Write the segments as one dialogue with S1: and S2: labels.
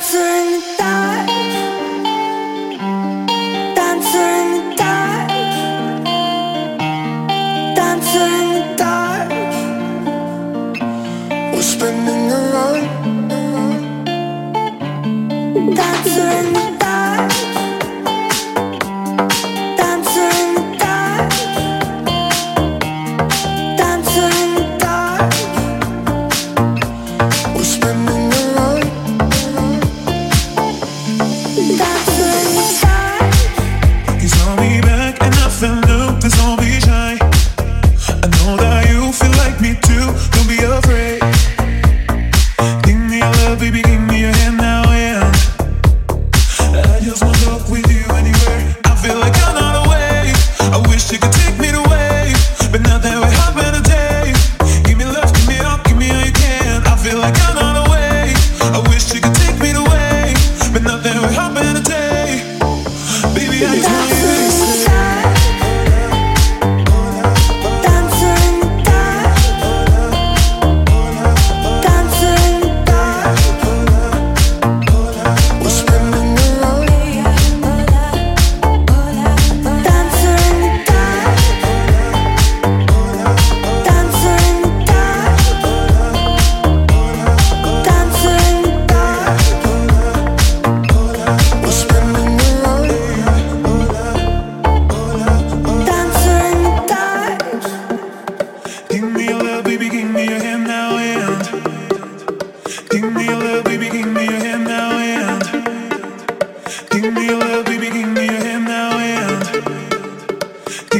S1: 存档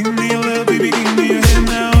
S1: Give me a little baby, give me
S2: a hit now.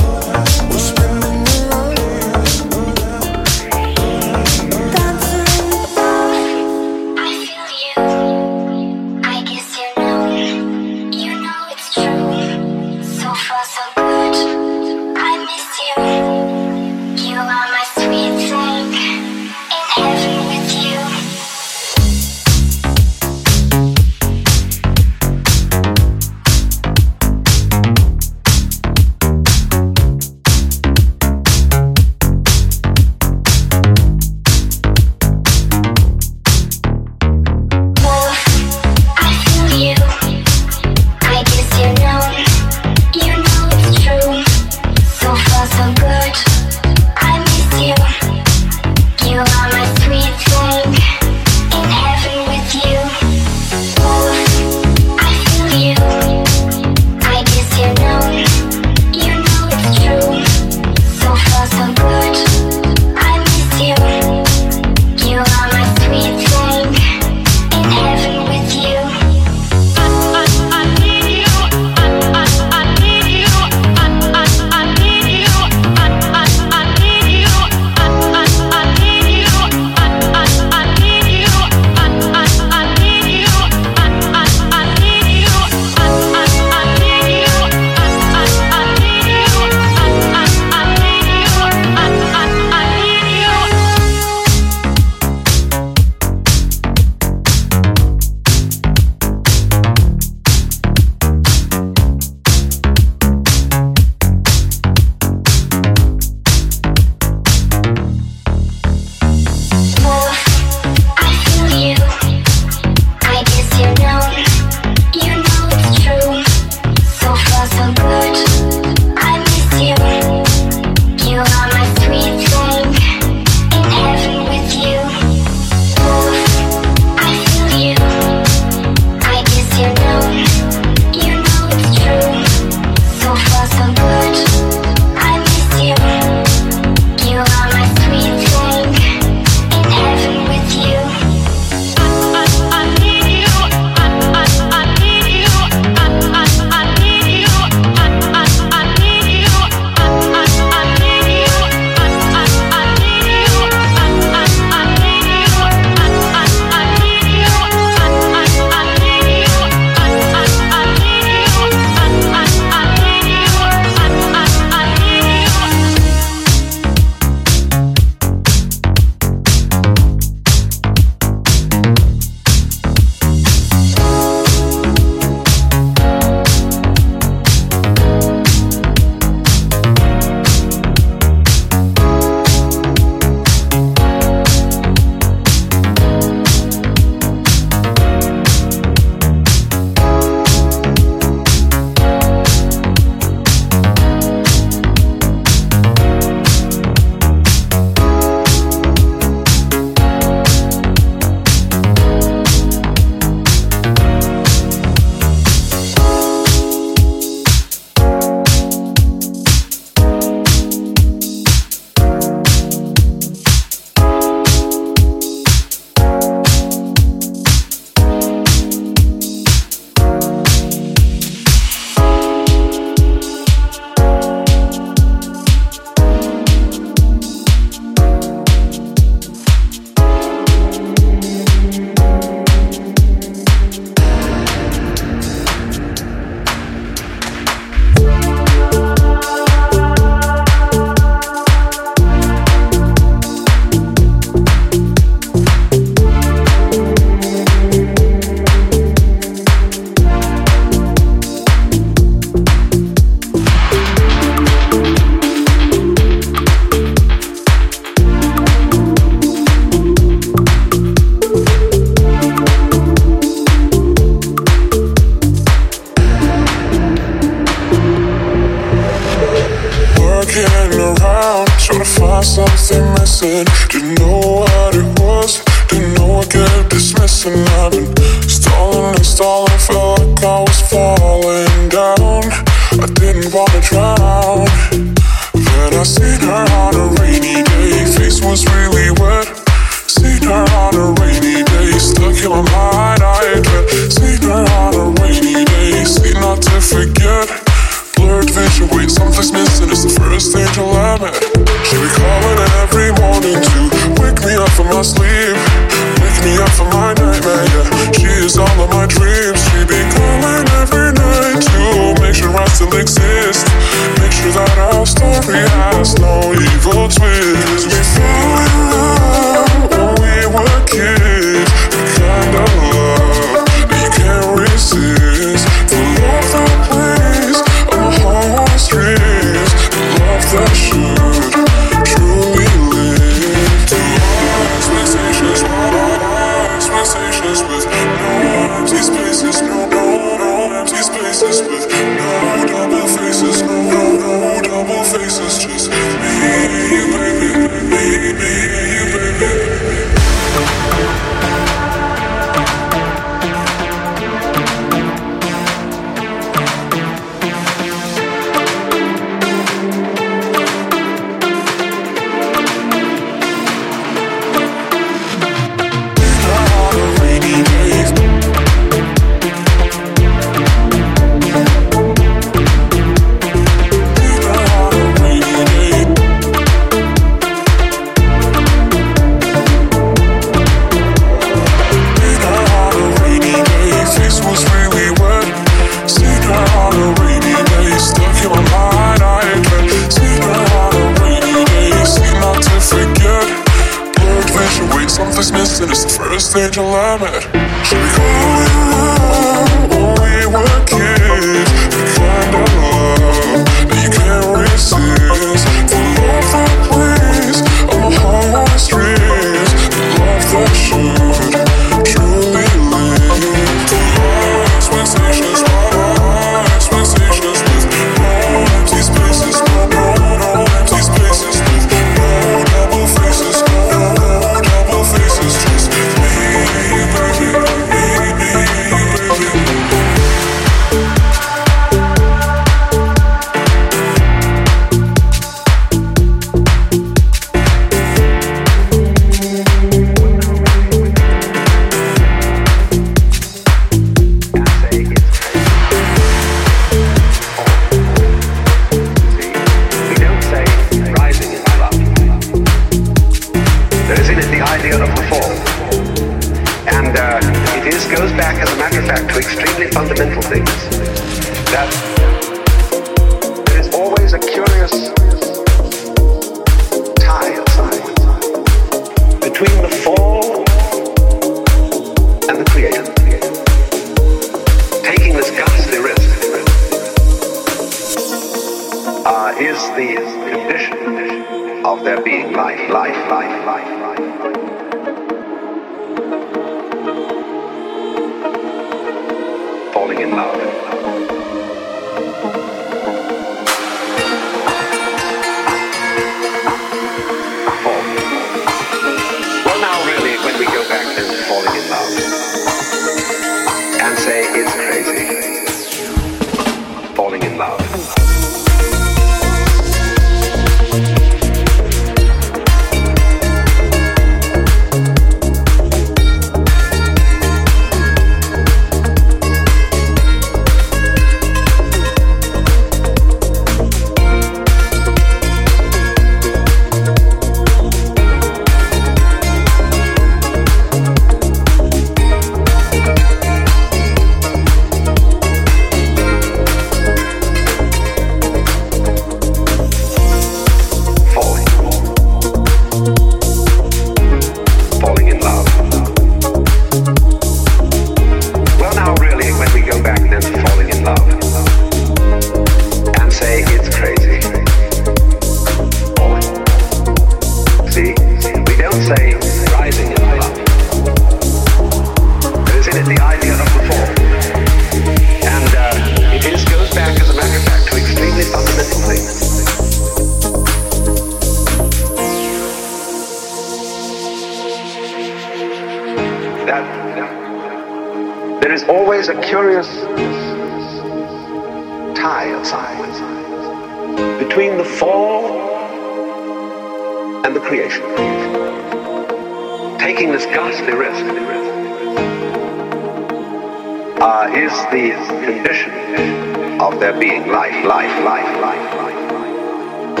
S2: There being life, life, life, life, life. Life.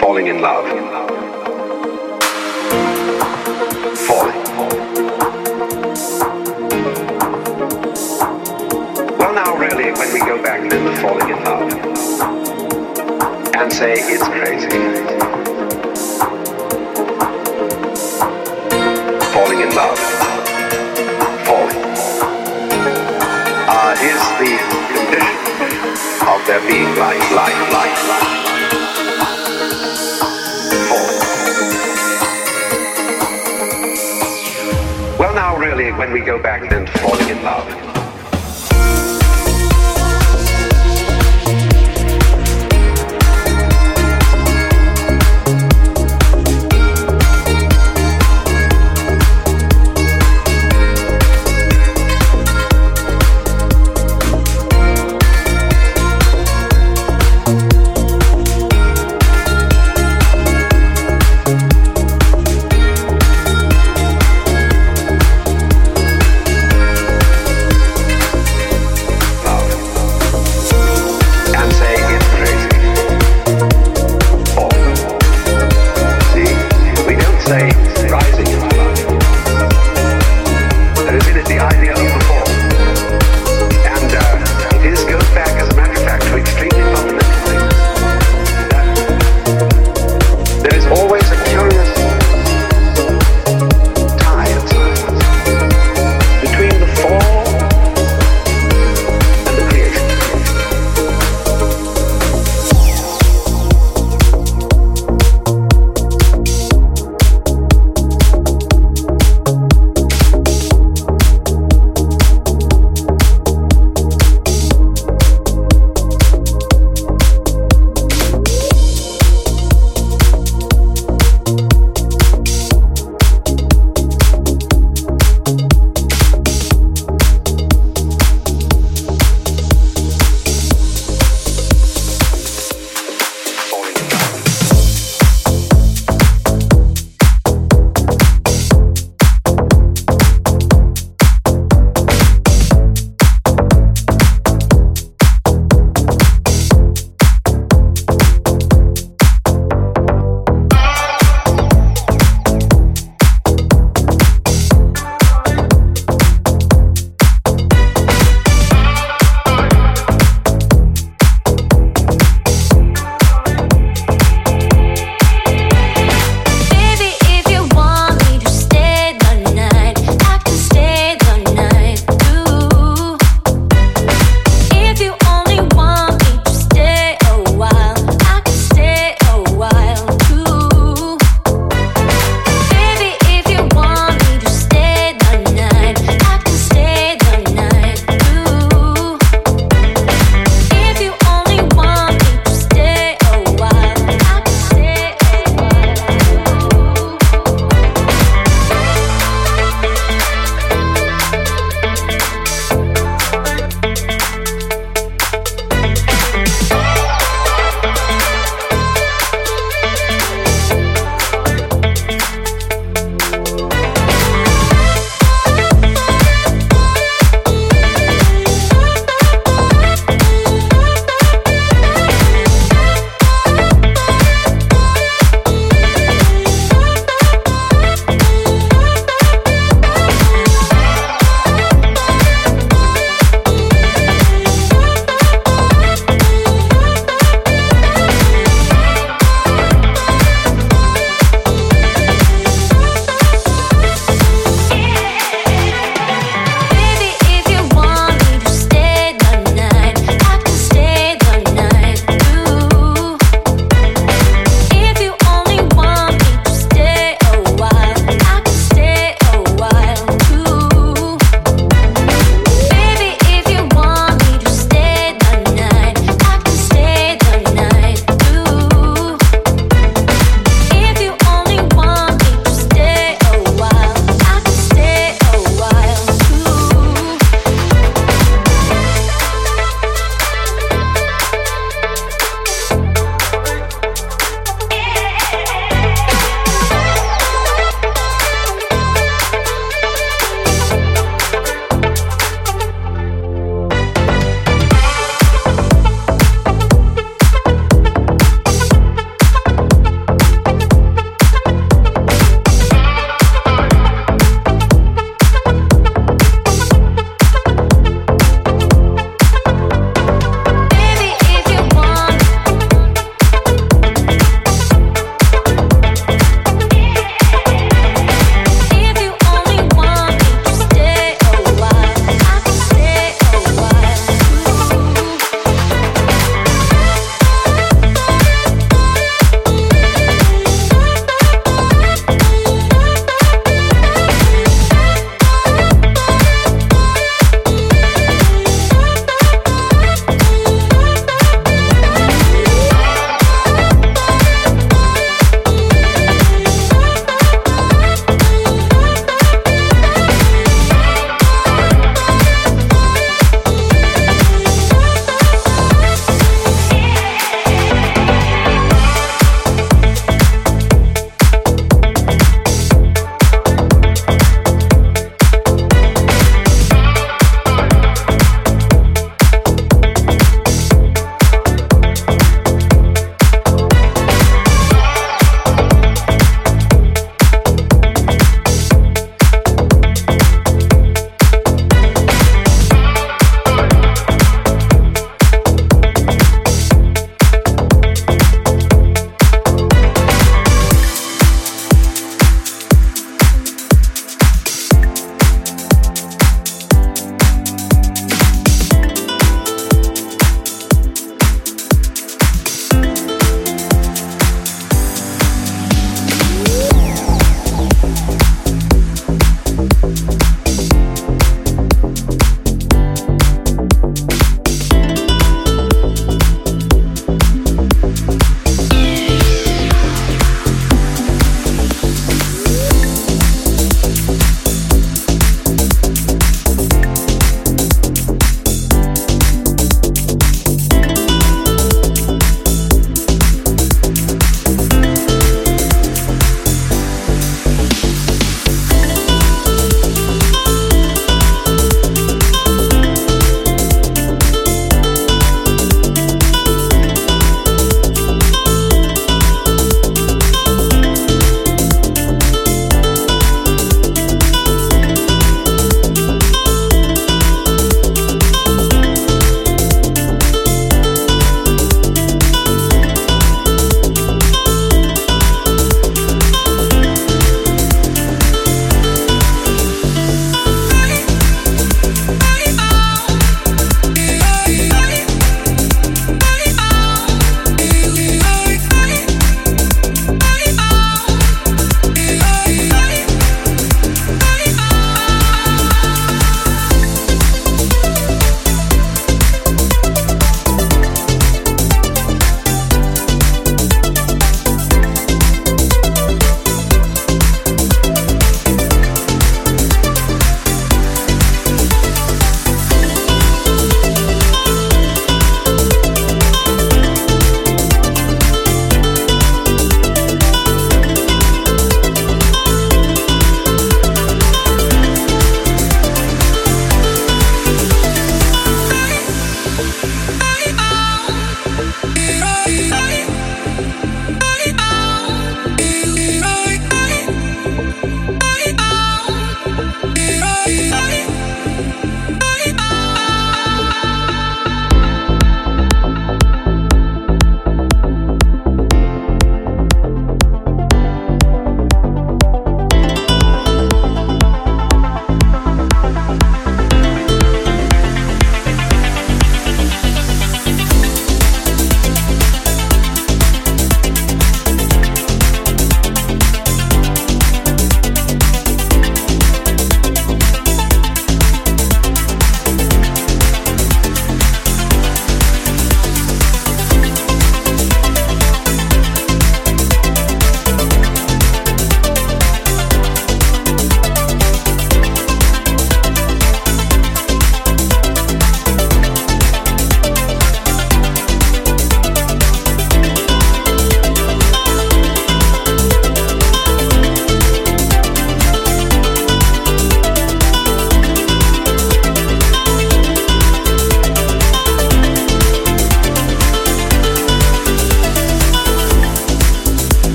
S2: Falling in love. Falling. Well, now, really, when we go back to falling in love and say it's crazy. Falling in love. There
S3: being life, life, life, life. Well now really when we go back then falling in love.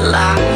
S3: Love.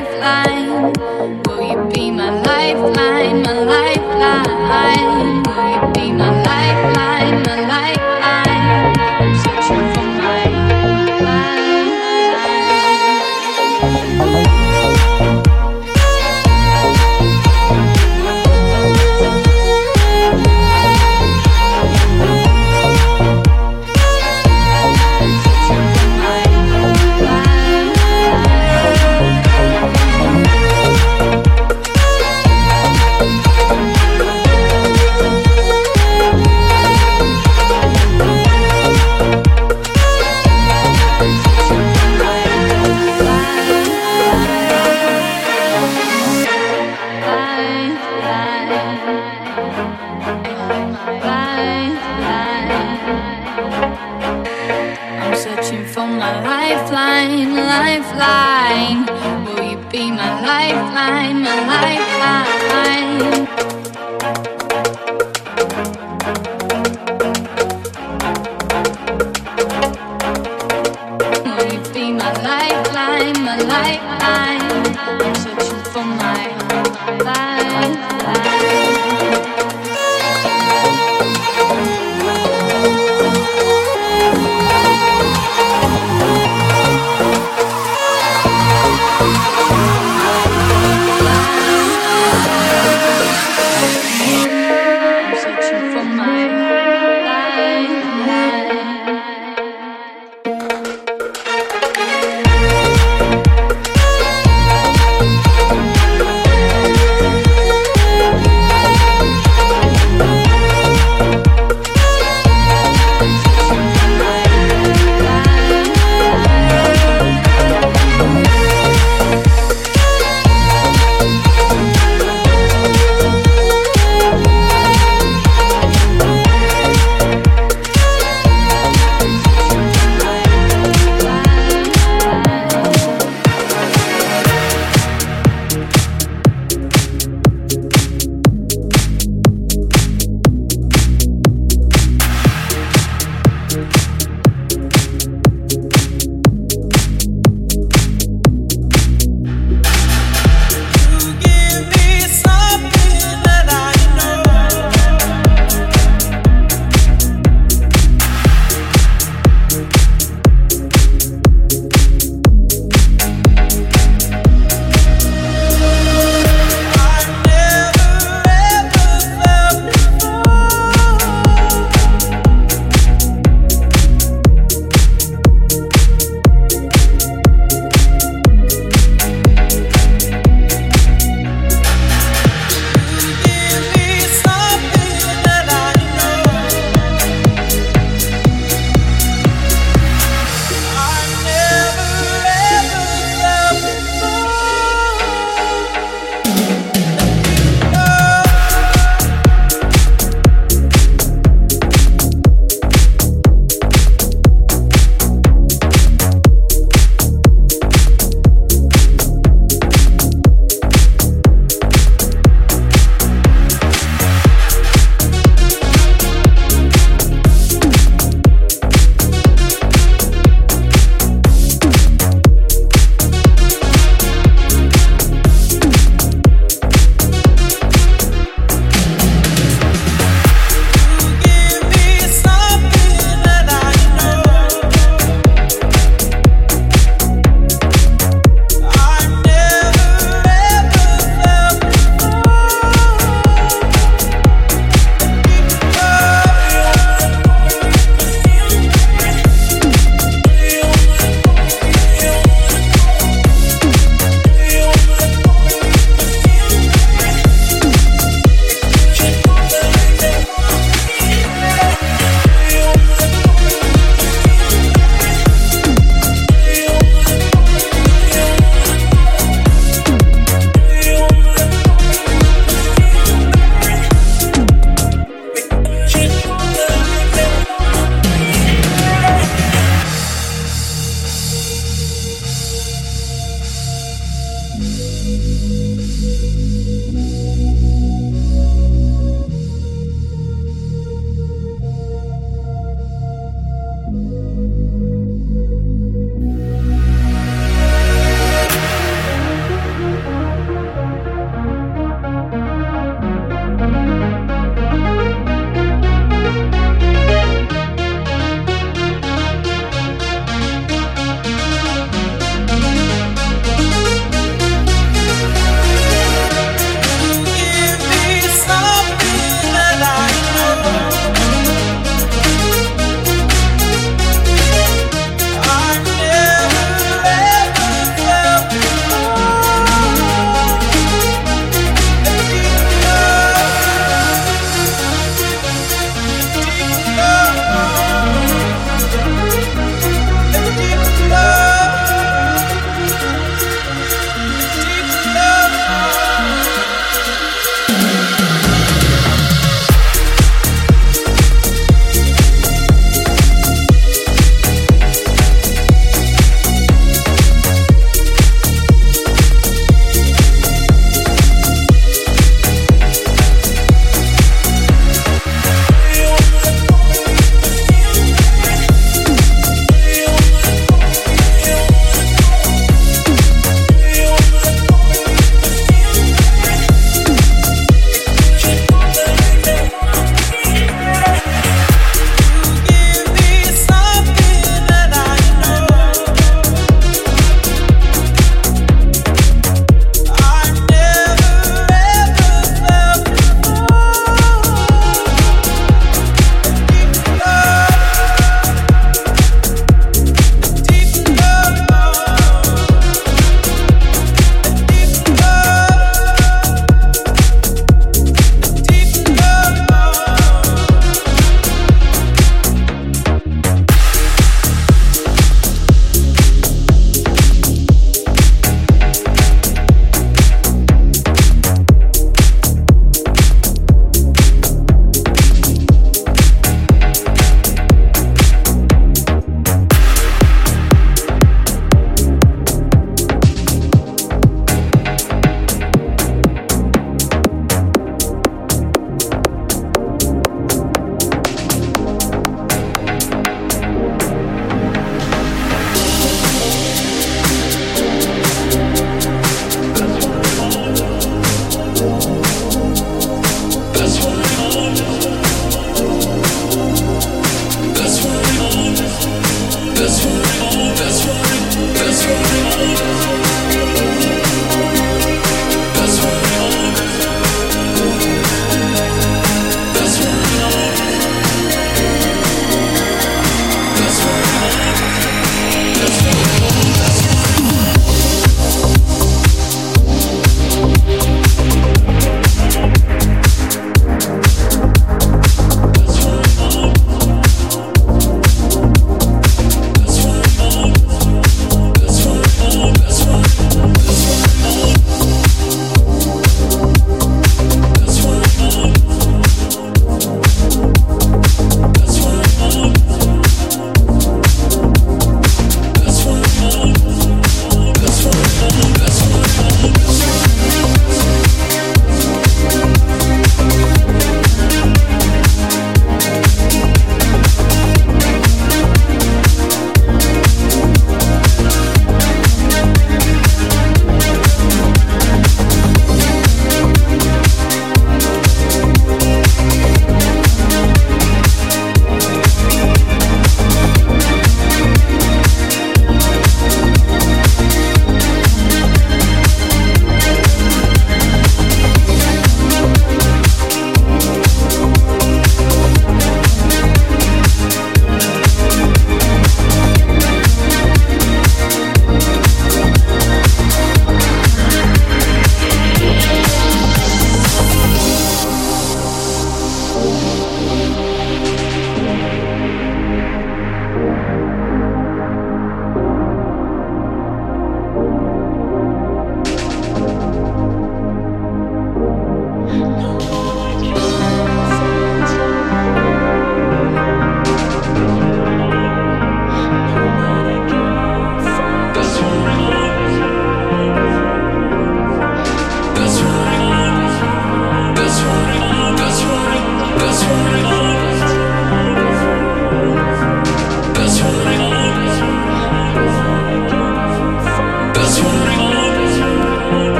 S2: lifeline? Will you be my lifeline, my lifeline?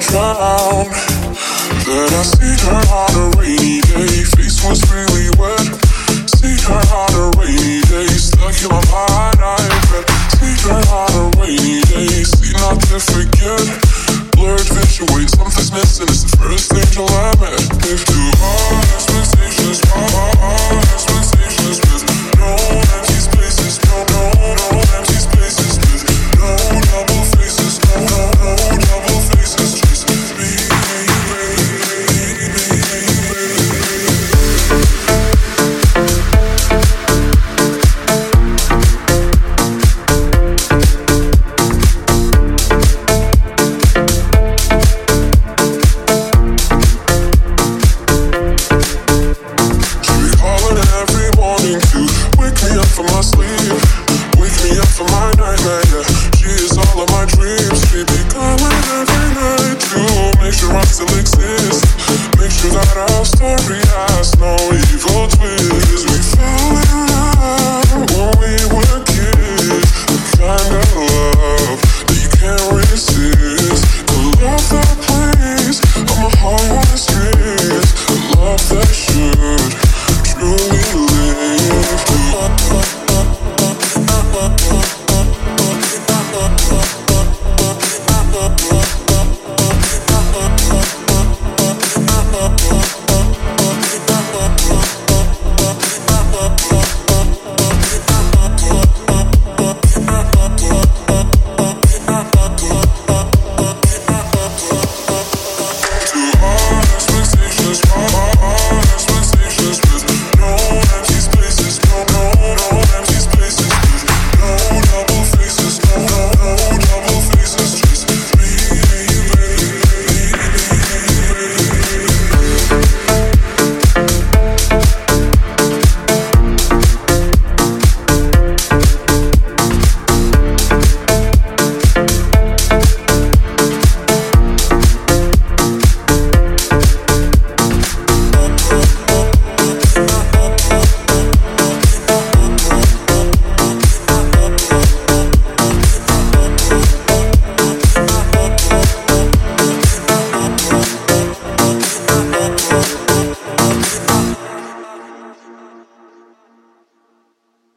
S2: Wanna